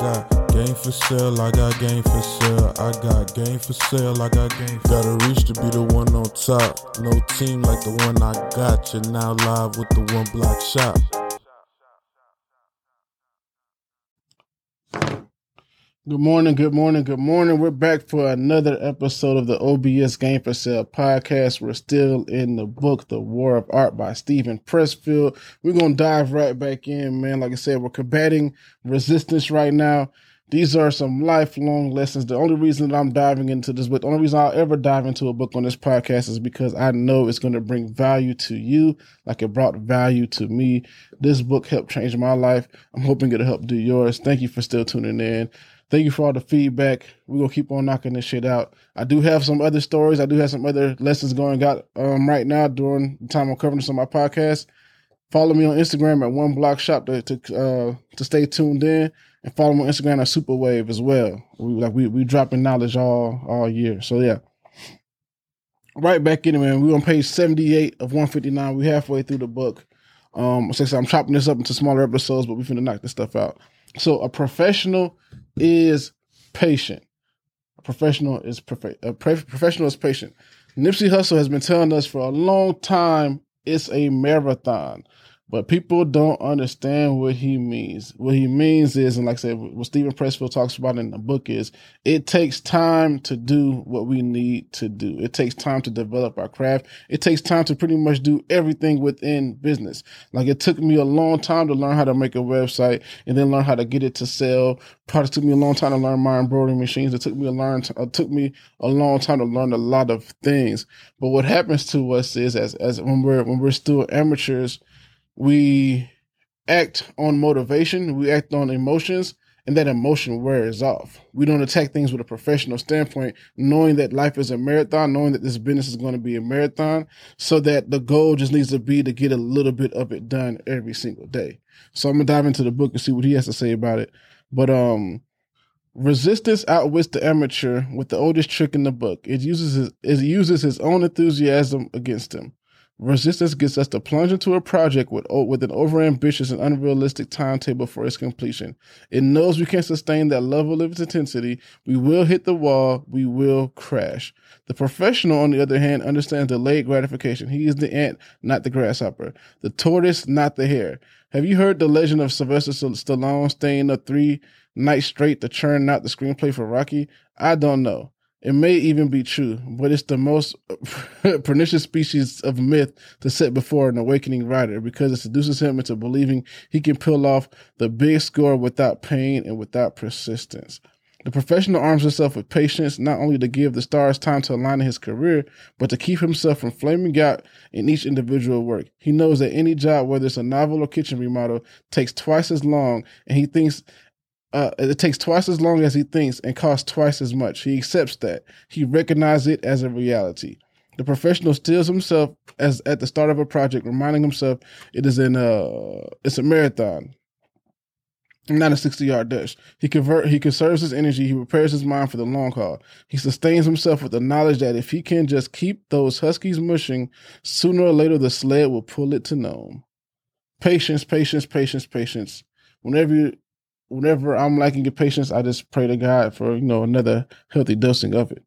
got game for sale, I got game for sale. I got game for sale, I got game. Gotta reach to be the one on top. No team like the one I got. You're now live with the one block shop. Good morning, good morning, good morning. We're back for another episode of the OBS Game for Sale podcast. We're still in the book, The War of Art by Steven Pressfield. We're going to dive right back in, man. Like I said, we're combating resistance right now. These are some lifelong lessons. The only reason that I'm diving into this book, the only reason I'll ever dive into a book on this podcast is because I know it's going to bring value to you, like it brought value to me. This book helped change my life. I'm hoping it'll help do yours. Thank you for still tuning in. Thank you for all the feedback. We're gonna keep on knocking this shit out. I do have some other stories. I do have some other lessons going out um, right now during the time I'm covering this on my podcast. Follow me on Instagram at One Block Shop to to, uh, to stay tuned in, and follow on Instagram at Superwave as well. We like we we dropping knowledge all all year. So yeah. Right back in it, man. We're on page 78 of 159. We halfway through the book. Um, said, I'm chopping this up into smaller episodes, but we're finna knock this stuff out. So a professional is patient. A professional is perfect. A professional is patient. Nipsey Hussle has been telling us for a long time it's a marathon. But people don't understand what he means. What he means is, and like I said, what Steven Pressfield talks about in the book is, it takes time to do what we need to do. It takes time to develop our craft. It takes time to pretty much do everything within business. Like it took me a long time to learn how to make a website and then learn how to get it to sell. Probably took me a long time to learn my embroidery machines. It took me a learn. It took me a long time to learn a lot of things. But what happens to us is, as as when we're when we're still amateurs we act on motivation, we act on emotions, and that emotion wears off. We don't attack things with a professional standpoint, knowing that life is a marathon, knowing that this business is going to be a marathon, so that the goal just needs to be to get a little bit of it done every single day. So I'm gonna dive into the book and see what he has to say about it. But um resistance outwits the amateur with the oldest trick in the book. It uses his, it uses his own enthusiasm against him. Resistance gets us to plunge into a project with, with an overambitious and unrealistic timetable for its completion. It knows we can't sustain that level of intensity. We will hit the wall. We will crash. The professional, on the other hand, understands delayed gratification. He is the ant, not the grasshopper. The tortoise, not the hare. Have you heard the legend of Sylvester Stallone staying up three nights straight to churn out the screenplay for Rocky? I don't know. It may even be true, but it's the most pernicious species of myth to set before an awakening writer because it seduces him into believing he can pull off the big score without pain and without persistence. The professional arms himself with patience, not only to give the stars time to align in his career, but to keep himself from flaming out in each individual work. He knows that any job, whether it's a novel or kitchen remodel, takes twice as long, and he thinks uh, it takes twice as long as he thinks and costs twice as much. He accepts that. He recognizes it as a reality. The professional steels himself as at the start of a project, reminding himself it is in a it's a marathon, not a sixty yard dash. He convert he conserves his energy. He prepares his mind for the long haul. He sustains himself with the knowledge that if he can just keep those huskies mushing, sooner or later the sled will pull it to Nome. Patience, patience, patience, patience. Whenever you whenever I'm lacking in patience, I just pray to God for you know another healthy dosing of it.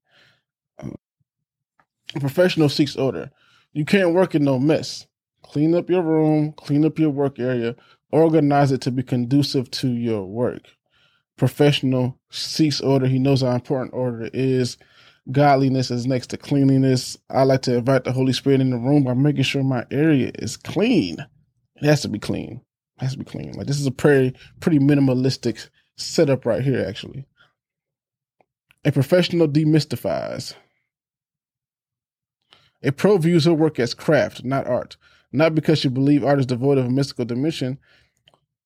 A professional seeks order. You can't work in no mess. Clean up your room, clean up your work area, organize it to be conducive to your work. Professional seeks order. He knows how important order is. Godliness is next to cleanliness. I like to invite the Holy Spirit in the room by making sure my area is clean. It has to be clean has to be clean. Like this is a pretty pretty minimalistic setup right here, actually. A professional demystifies. A pro views her work as craft, not art. Not because she believes art is devoid of a mystical dimension.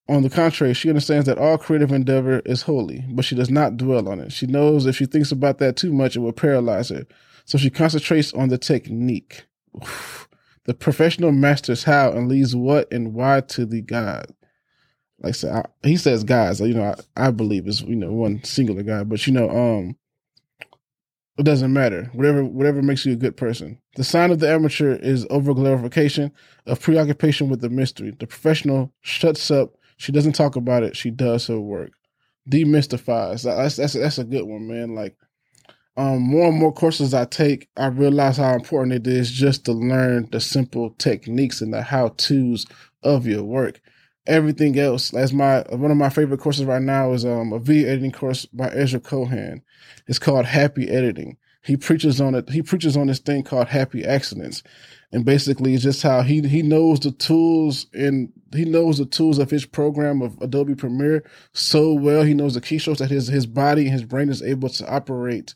On the contrary, she understands that all creative endeavor is holy, but she does not dwell on it. She knows if she thinks about that too much, it will paralyze her. So she concentrates on the technique. Oof. The professional masters how and leaves what and why to the God. Like I said, I, he says guys. You know, I, I believe is you know one singular guy, but you know, um, it doesn't matter. Whatever whatever makes you a good person. The sign of the amateur is over glorification of preoccupation with the mystery. The professional shuts up. She doesn't talk about it. She does her work. demystifies. That's that's that's a good one, man. Like um, more and more courses I take, I realize how important it is just to learn the simple techniques and the how tos of your work. Everything else, as my one of my favorite courses right now is um, a video editing course by Ezra Cohen. It's called Happy Editing. He preaches on it. He preaches on this thing called Happy Accidents, and basically it's just how he he knows the tools and he knows the tools of his program of Adobe Premiere so well. He knows the keystrokes that his his body and his brain is able to operate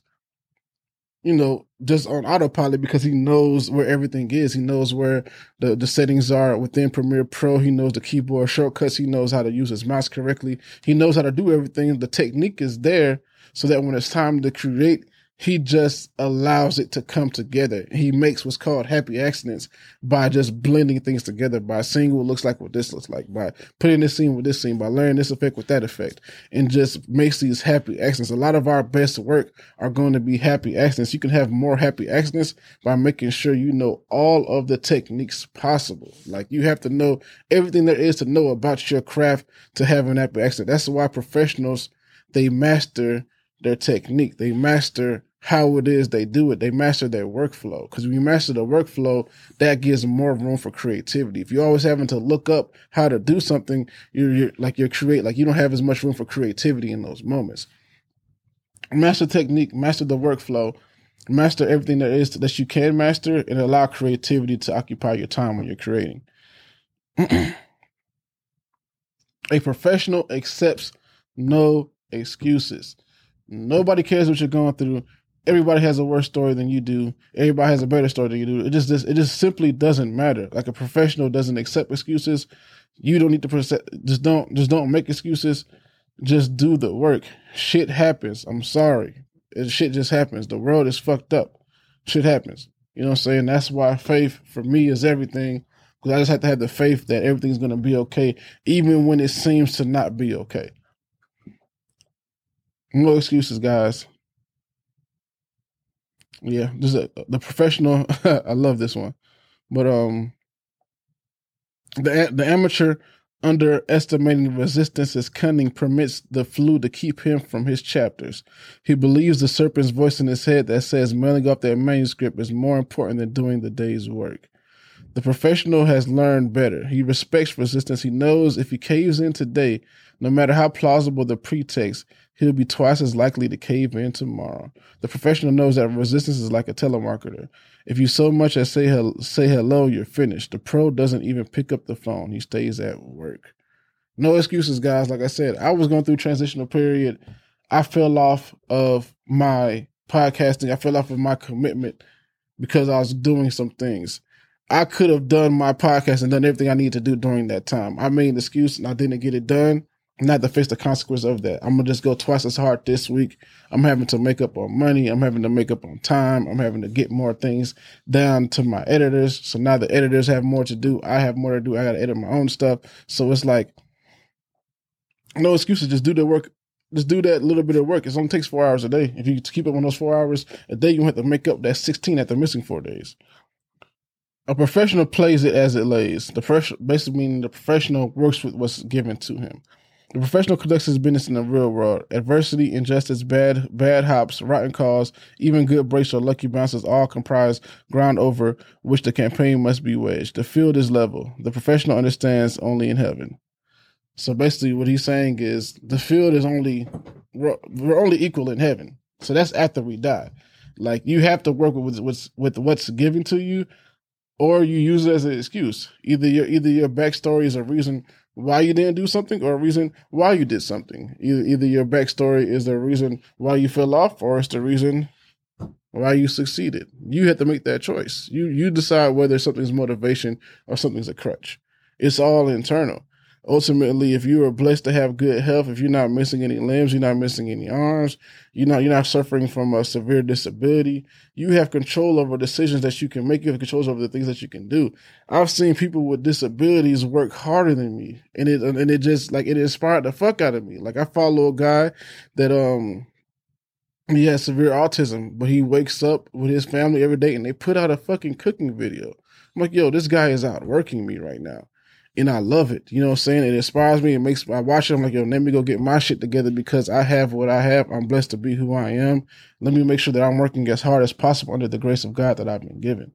you know, just on autopilot because he knows where everything is. He knows where the, the settings are within Premiere Pro. He knows the keyboard shortcuts. He knows how to use his mouse correctly. He knows how to do everything. The technique is there so that when it's time to create, he just allows it to come together. He makes what's called happy accidents by just blending things together, by seeing what looks like what this looks like, by putting this scene with this scene, by layering this effect with that effect, and just makes these happy accidents. A lot of our best work are going to be happy accidents. You can have more happy accidents by making sure you know all of the techniques possible. Like you have to know everything there is to know about your craft to have an happy accident. That's why professionals, they master their technique. They master how it is they do it. They master their workflow. Because when you master the workflow, that gives more room for creativity. If you're always having to look up how to do something, you're, you're like you're create like you don't have as much room for creativity in those moments. Master technique, master the workflow, master everything that is that you can master, and allow creativity to occupy your time when you're creating. A professional accepts no excuses. Nobody cares what you're going through everybody has a worse story than you do. Everybody has a better story than you do. It just, it just simply doesn't matter. Like a professional doesn't accept excuses. You don't need to just don't, just don't make excuses. Just do the work. Shit happens. I'm sorry. It, shit just happens. The world is fucked up. Shit happens. You know what I'm saying? That's why faith for me is everything. Because I just have to have the faith that everything's to be okay, even when it seems to not be okay. No excuses, guys. Yeah, this is a, the professional. I love this one, but um, the the amateur underestimating resistance's cunning permits the flu to keep him from his chapters. He believes the serpent's voice in his head that says mailing off their manuscript is more important than doing the day's work. The professional has learned better. He respects resistance. He knows if he caves in today, no matter how plausible the pretext, he'll be twice as likely to cave in tomorrow. The professional knows that resistance is like a telemarketer. If you so much as say say hello, you're finished. The pro doesn't even pick up the phone. He stays at work. No excuses, guys. Like I said, I was going through transitional period. I fell off of my podcasting. I fell off of my commitment because I was doing some things. I could have done my podcast and done everything I needed to do during that time. I made an excuse and I didn't get it done. Not to face the consequence of that. I'm gonna just go twice as hard this week. I'm having to make up on money. I'm having to make up on time. I'm having to get more things down to my editors. So now the editors have more to do. I have more to do. I gotta edit my own stuff. So it's like no excuses. Just do the work just do that little bit of work. It only takes four hours a day. If you keep up on those four hours a day, you have to make up that 16 after missing four days a professional plays it as it lays. The fresh, basically meaning the professional works with what's given to him. The professional conducts his business in the real world. Adversity, injustice, bad bad hops, rotten calls, even good breaks or lucky bounces all comprise ground over which the campaign must be waged. The field is level. The professional understands only in heaven. So basically, what he's saying is the field is only we're, we're only equal in heaven. So that's after we die. Like you have to work with what's with what's given to you or you use it as an excuse. Either your either your backstory is a reason why you didn't do something, or a reason why you did something. Either either your backstory is the reason why you fell off, or it's the reason why you succeeded. You have to make that choice. You you decide whether something's motivation or something's a crutch. It's all internal ultimately, if you are blessed to have good health, if you're not missing any limbs, you're not missing any arms, you're not you're not suffering from a severe disability, you have control over decisions that you can make. You have control over the things that you can do. I've seen people with disabilities work harder than me, and it and it just like it inspired the fuck out of me. Like I follow a guy that um he has severe autism, but he wakes up with his family every day and they put out a fucking cooking video. I'm like, yo, this guy is out working me right now and I love it. You know what I'm saying? It inspires me. It makes I watch it. I'm like, yo, let me go get my shit together because I have what I have. I'm blessed to be who I am. Let me make sure that I'm working as hard as possible under the grace of God that I've been given.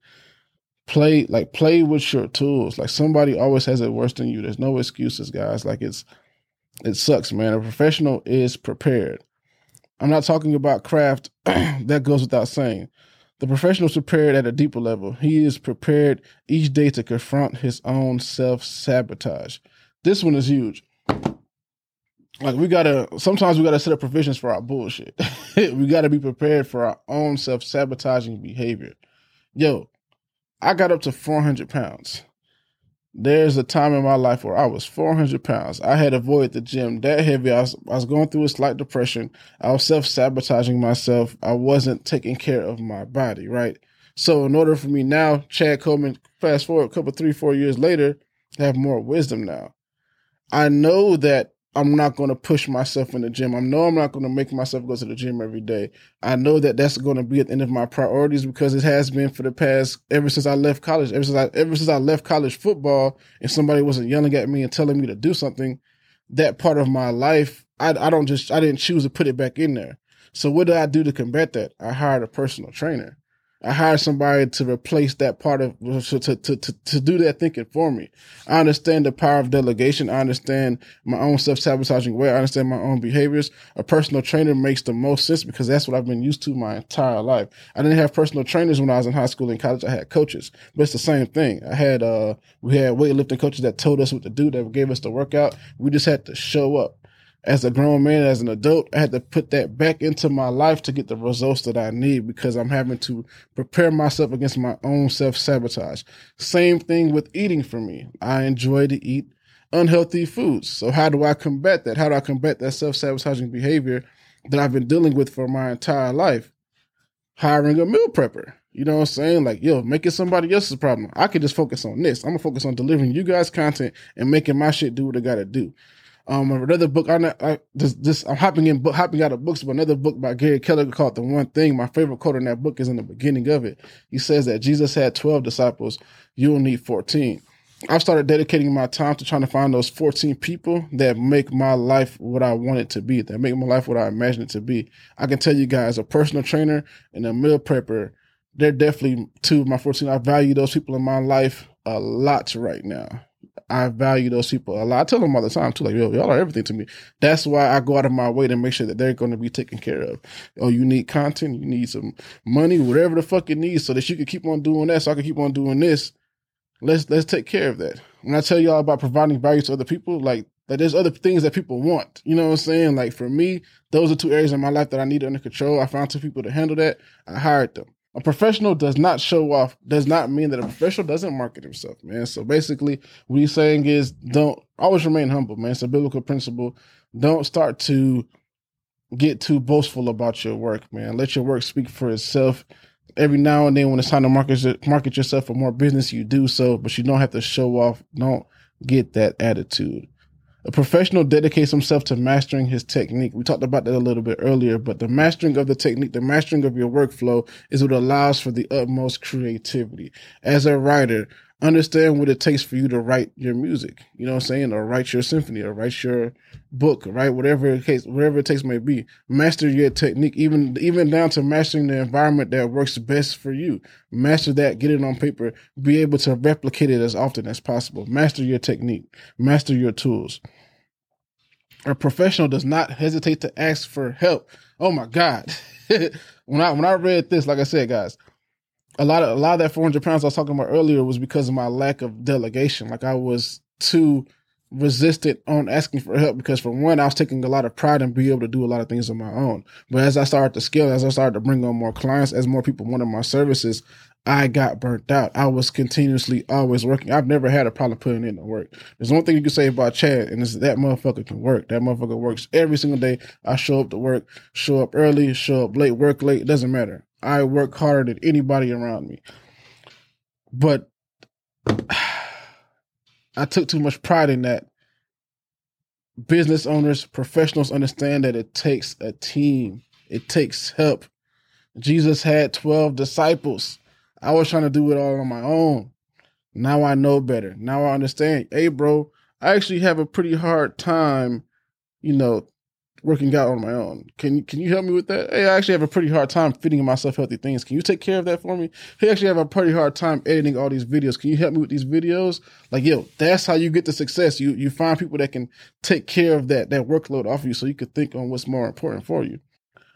Play like play with your tools. Like somebody always has it worse than you. There's no excuses, guys. Like it's it sucks, man. A professional is prepared. I'm not talking about craft. that goes without saying. The professional is prepared at a deeper level. He is prepared each day to confront his own self sabotage. This one is huge. Like we gotta sometimes we gotta set up provisions for our bullshit. we gotta be prepared for our own self sabotaging behavior. Yo, I got up to 400 pounds. There's a time in my life where I was 400 pounds. I had avoided the gym that heavy. I was, I was going through a slight depression. I was self sabotaging myself. I wasn't taking care of my body, right? So, in order for me now, Chad Coleman, fast forward a couple, three, four years later, have more wisdom now. I know that I'm not going to push myself in the gym. I know I'm not going to make myself go to the gym every day. I know that that's going to be at the end of my priorities because it has been for the past ever since I left college. Ever since I ever since I left college football, and somebody wasn't yelling at me and telling me to do something, that part of my life, I, I don't just I didn't choose to put it back in there. So what did I do to combat that? I hired a personal trainer. I hired somebody to replace that part of to, to, to, to do that thinking for me. I understand the power of delegation. I understand my own self sabotaging way. I understand my own behaviors. A personal trainer makes the most sense because that's what I've been used to my entire life. I didn't have personal trainers when I was in high school and college. I had coaches, but it's the same thing. I had uh we had weightlifting coaches that told us what to do, that gave us the workout. We just had to show up as a grown man, as an adult, I had to put that back into my life to get the results that I need because I'm having to prepare myself against my own self sabotage. Same thing with eating for me. I enjoy to eat unhealthy foods. So how do I combat that? How do I combat that self sabotaging behavior that I've been dealing with for my entire life? Hiring a meal prepper. You know what I'm saying? Like, yo, make it somebody else's problem. I can just focus on this. I'm gonna focus on delivering you guys content and making my shit do what I gotta do. Um, another book I, I just, this I'm hopping in hopping out of books, but another book by Gary Keller called "The One Thing." My favorite quote in that book is in the beginning of it. He says that Jesus had 12 disciples. You'll need 14. I've started dedicating my time to trying to find those 14 people that make my life what I want it to be, that make my life what I imagine it to be. I can tell you guys, a personal trainer and a meal prepper, they're definitely two of my 14. I value those people in my life a lot right now. I value those people a lot. I tell them all the time too, like, yo, y'all are everything to me. That's why I go out of my way to make sure that they're going to be taken care of. Oh, you need content, you need some money, whatever the fuck it needs, so that you can keep on doing that, so I can keep on doing this. Let's let's take care of that. When I tell y'all about providing value to other people, like like there's other things that people want. You know what I'm saying? Like for me, those are two areas in my life that I need under control. I found two people to handle that. I hired them. A professional does not show off, does not mean that a professional doesn't market himself, man. So basically, what he's saying is don't always remain humble, man. It's a biblical principle. Don't start to get too boastful about your work, man. Let your work speak for itself. Every now and then, when it's time to market market yourself for more business, you do so, but you don't have to show off. Don't get that attitude. A professional dedicates himself to mastering his technique. We talked about that a little bit earlier, but the mastering of the technique, the mastering of your workflow is what allows for the utmost creativity. As a writer, understand what it takes for you to write your music, you know what I'm saying? Or write your symphony or write your book, right? Whatever it case, whatever it takes may be. Master your technique, even, even down to mastering the environment that works best for you. Master that, get it on paper, be able to replicate it as often as possible. Master your technique, master your tools a professional does not hesitate to ask for help. Oh my God. when I when I read this, like I said, guys, a lot of a lot of that 400 pounds I was talking about earlier was because of my lack of delegation. Like I was too resistant on asking for help because for one, I was taking a lot of pride in being able to do a lot of things on my own. But as I started to scale, as I started to bring on more clients, as more people wanted my services, I got burnt out. I was continuously always working. I've never had a problem putting in the work. There's one thing you can say about Chad, and it's that motherfucker can work. That motherfucker works every single day. I show up to work, show up early, show up late, work late. It doesn't matter. I work harder than anybody around me. But I took too much pride in that. Business owners, professionals understand that it takes a team. It takes help. Jesus had 12 disciples I was trying to do it all on my own. Now I know better. Now I understand. Hey, bro, I actually have a pretty hard time, you know, working out on my own. Can you can you help me with that? Hey, I actually have a pretty hard time feeding myself healthy things. Can you take care of that for me? Hey, I actually have a pretty hard time editing all these videos. Can you help me with these videos? Like, yo, that's how you get the success. You you find people that can take care of that that workload off of you, so you could think on what's more important for you.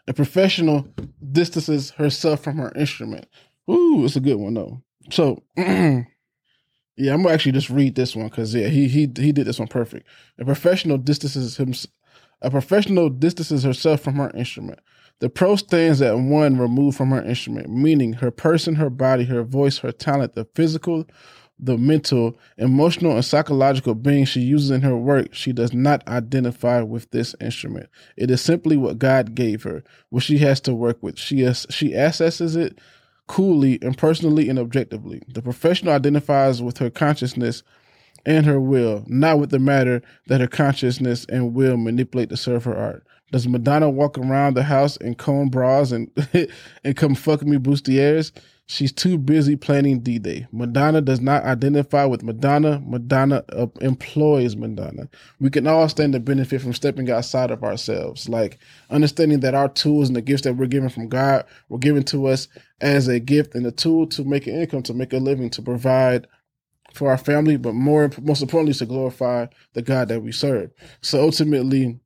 A professional distances herself from her instrument. Ooh, it's a good one though. So. Yeah, I'm gonna actually just read this one because yeah, he he he did this one perfect. A professional distances him, a professional distances herself from her instrument. The pro stands at one removed from her instrument, meaning her person, her body, her voice, her talent, the physical, the mental, emotional, and psychological being she uses in her work, she does not identify with this instrument. It is simply what God gave her, what she has to work with. She is, she assesses it coolly, impersonally, and objectively. The professional identifies with her consciousness and her will, not with the matter that her consciousness and will manipulate to serve her art. Does Madonna walk around the house in cone bras and and come fuck me bustiers? She's too busy planning D Day. Madonna does not identify with Madonna. Madonna uh, employs Madonna. We can all stand to benefit from stepping outside of ourselves, like understanding that our tools and the gifts that we're given from God were given to us as a gift and a tool to make an income, to make a living, to provide for our family, but more most importantly, to glorify the God that we serve. So ultimately,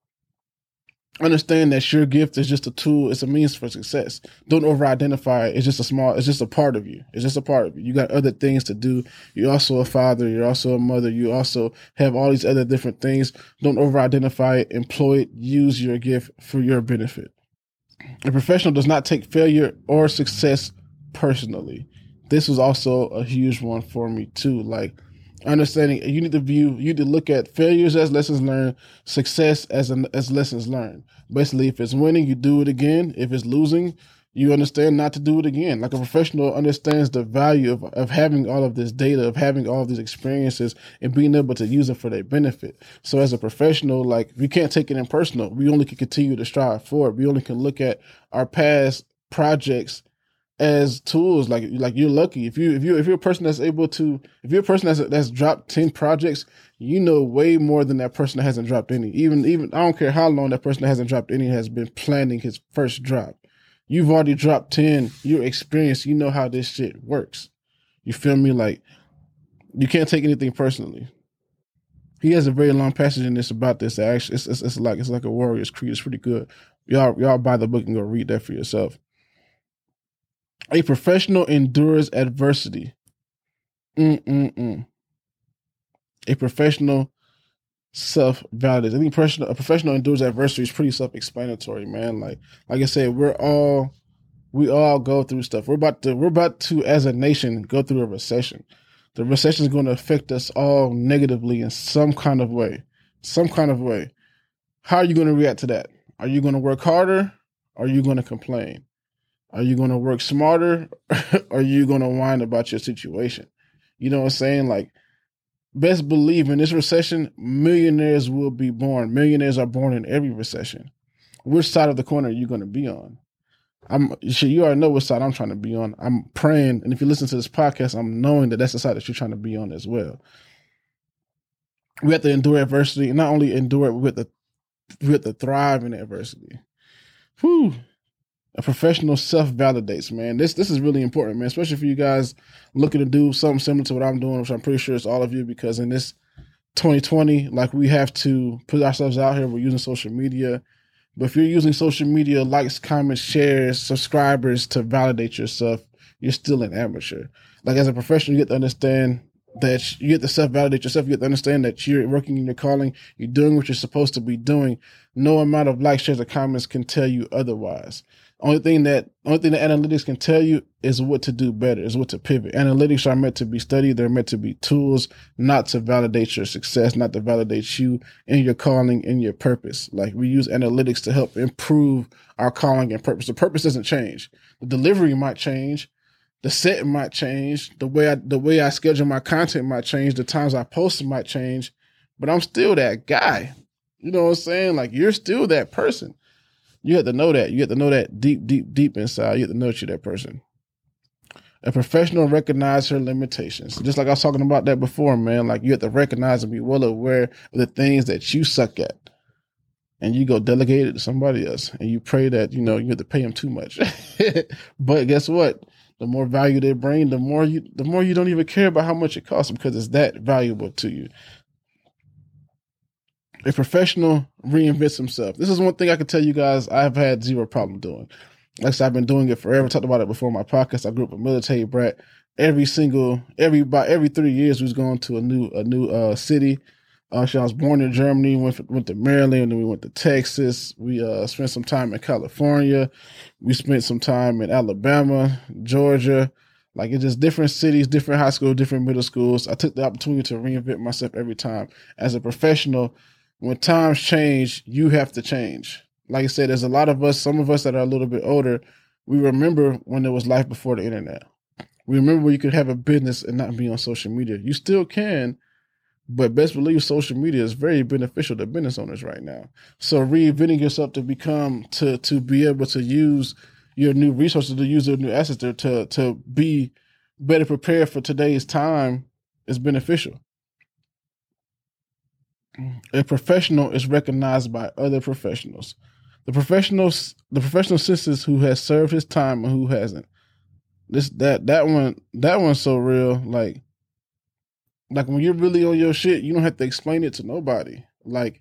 understand that your gift is just a tool it's a means for success. Don't over identify it's just a small it's just a part of you. It's just a part of you. You got other things to do. You're also a father. You're also a mother. You also have all these other different things. Don't over identify it. Employ it. Use your gift for your benefit. A professional does not take failure or success personally. This was also a huge one for me too. Like understanding you need to view you need to look at failures as lessons learned success as an, as lessons learned. Basically if it's winning you do it again. If it's losing you understand not to do it again. Like a professional understands the value of, of having all of this data of having all of these experiences and being able to use it for their benefit. So as a professional like we can't take it in personal. We only can continue to strive for it. We only can look at our past projects as tools. Like like you're lucky if you if you if you're a person that's able to if you're a person that's that's dropped ten projects, you know way more than that person that hasn't dropped any. Even even I don't care how long that person that hasn't dropped any has been planning his first drop. You've already dropped ten. You're experienced. You know how this shit works. You feel me? Like you can't take anything personally. He has a very long passage in this about this. Actually, it's, it's, it's like it's like a warrior's creed. It's pretty good. Y'all y'all buy the book and go read that for yourself. A professional endures adversity. Mm-mm-mm. A professional self validates. I think professional, a professional endures adversity is pretty self explanatory, man. Like like I said, we're all we all go through stuff. We're about to we're about to as a nation go through a recession. The recession is going to affect us all negatively in some kind of way. Some kind of way. How are you going to react to that? Are you going to work harder? Are you going to complain? Are you going to work smarter or are you going to whine about your situation? You know what I'm saying? Like, best believe in this recession, millionaires will be born. Millionaires are born in every recession. Which side of the corner are you going to be on? I'm sure you already know what side I'm trying to be on. I'm praying, and if you listen to this podcast, I'm knowing that that's the side that you're trying to be on as well. We have to endure adversity, and not only endure it, we have to we have to thrive in adversity. Whew a professional self validates, man. This this is really important, man, especially for you guys looking to do something similar to what I'm doing, which I'm pretty sure it's all of you, because in this 2020, like we have to put ourselves out here. We're using social media. But if you're using social media, likes, comments, shares, subscribers to validate yourself, you're still an amateur. Like as a professional, you get to understand that you get to self validate yourself. You get to understand that you're working in your calling. You're doing what you're supposed to be doing. No amount of likes, shares, or comments can tell you otherwise. Only thing that only thing that analytics can tell you is what to do better, is what to pivot. Analytics are meant to be studied. They're meant to be tools, not to validate your success, not to validate you in your calling, in your purpose. Like we use analytics to help improve our calling and purpose. The purpose doesn't change. The delivery might change. The set might change. The way I the way I schedule my content might change. The times I post might change. But I'm still that guy. You know what I'm saying? Like you're still that person. You have to know that. You have to know that deep, deep, deep inside. You have to know that you're that person. A professional recognize her limitations. Just like I was talking about that before, man. Like you have to recognize and be well aware of the things that you suck at. And you go delegate it to somebody else. And you pray that, you know, you have to pay them too much. but guess what? The more value they bring, the more you the more you don't even care about how much it costs because it's that valuable to you. A professional reinvents himself. This is one thing I can tell you guys I've had zero problem doing. Like I said, I've been doing it forever. Talked about it before my podcast. I grew up a military brat. Every single every about every three years we was going to a new a new uh city. Uh, so I was born in Germany, went went to Maryland, and then we went to Texas. We uh spent some time in California. We spent some time in Alabama, Georgia. Like it's just different cities, different high schools, different middle schools. I took the opportunity to reinvent myself every time. As a professional, when times change, you have to change like I said, there's a lot of us, some of us that are a little bit older, we remember when there was life before the internet. We remember you could have a business and not be on social media. You still can, but best believe social media is very beneficial to business owners right now. So reinventing yourself to become to to be able to use your new resources, to use your new assets to, to be better prepared for today's time is beneficial. A professional is recognized by other professionals the professionals the professional sisters who has served his time and who hasn't. This that that one that one's so real. Like like when you're really on your shit, you don't have to explain it to nobody. Like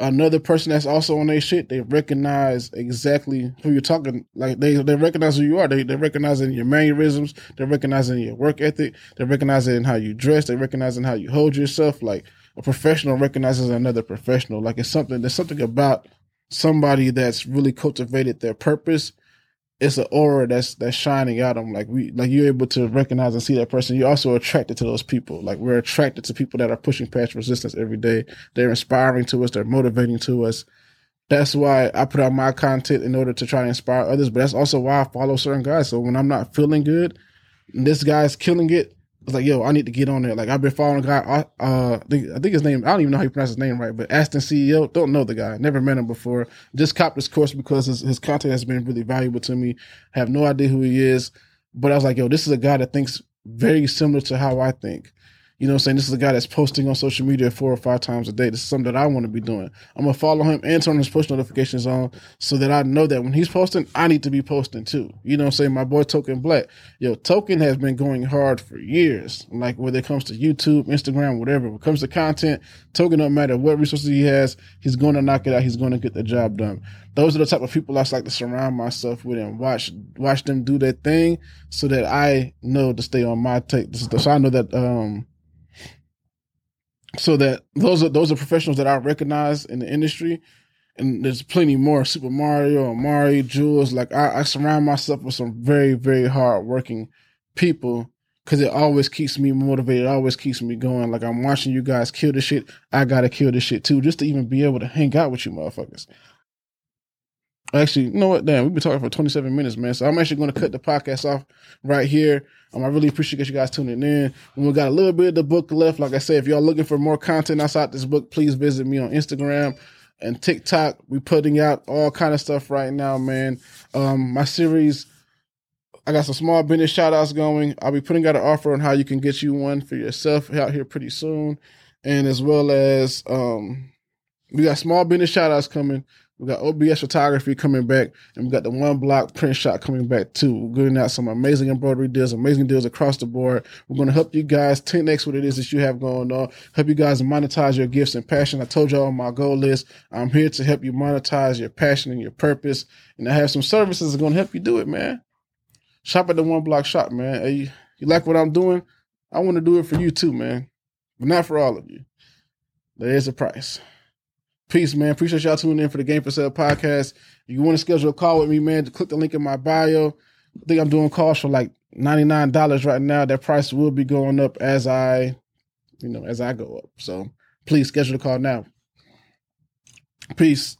another person that's also on their shit, they recognize exactly who you're talking. Like they they recognize who you are. They they recognize in your mannerisms. They're recognizing your work ethic. They're recognizing in how you dress. They're recognizing how you hold yourself. Like a professional recognizes another professional. Like it's something. There's something about somebody that's really cultivated their purpose, it's an aura that's that's shining out them. Like we like you're able to recognize and see that person. You're also attracted to those people. Like we're attracted to people that are pushing past resistance every day. They're inspiring to us, they're motivating to us. That's why I put out my content in order to try to inspire others. But that's also why I follow certain guys. So when I'm not feeling good, this guy's killing it, was like, yo, I need to get on there. Like I've been following a guy. Uh, uh, I think, I think his name. I don't even know how you pronounce his name right, but Aston CEO. Don't know the guy. Never met him before. Just copped his course because his, his content has been really valuable to me. have no idea who he is, but I was like, yo, this is a guy that thinks very similar to how I think. You know what I'm saying? This is a guy that's posting on social media four or five times a day. This is something that I want to be doing. I'm going to follow him and turn his push notifications on so that I know that when he's posting, I need to be posting too. You know I'm saying? My boy Token Black. Yo, Token has been going hard for years. Like whether it comes to YouTube, Instagram, whatever. When it comes to content, Token, no matter what resources he has, he's going to knock it out. He's going to get the job done. Those are the type of people I like to surround myself with and watch watch them do their thing so that I know to stay on my take. So I know that um so that those are those are professionals that I recognize in the industry, and there's plenty more. Super Mario, Amari, Jules. Like I, I surround myself with some very very hard working people because it always keeps me motivated. It always keeps me going. Like I'm watching you guys kill this shit. I gotta kill this shit too, just to even be able to hang out with you motherfuckers. Actually, you know what? Damn, we've been talking for 27 minutes, man. So I'm actually going to cut the podcast off right here. Um, I really appreciate you guys tuning in. we got a little bit of the book left. Like I said, if y'all looking for more content outside this book, please visit me on Instagram and TikTok. We putting out all kind of stuff right now, man. Um, my series, I got some small business shout outs going. I'll be putting out an offer on how you can get you one for yourself out here pretty soon. And as well as, um, we got small business shout outs coming. We got OBS photography coming back, and we got the one block print shot coming back too. We're getting out some amazing embroidery deals, amazing deals across the board. We're going to help you guys 10x what it is that you have going on, help you guys monetize your gifts and passion. I told y'all my goal is I'm here to help you monetize your passion and your purpose, and I have some services that are going to help you do it, man. Shop at the one block shop, man. Hey, you, you like what I'm doing? I want to do it for you too, man, but not for all of you. There is a price. Peace, man. Appreciate y'all tuning in for the Game for Sale podcast. If you want to schedule a call with me, man, click the link in my bio. I think I'm doing calls for like $99 right now. That price will be going up as I, you know, as I go up. So please schedule a call now. Peace.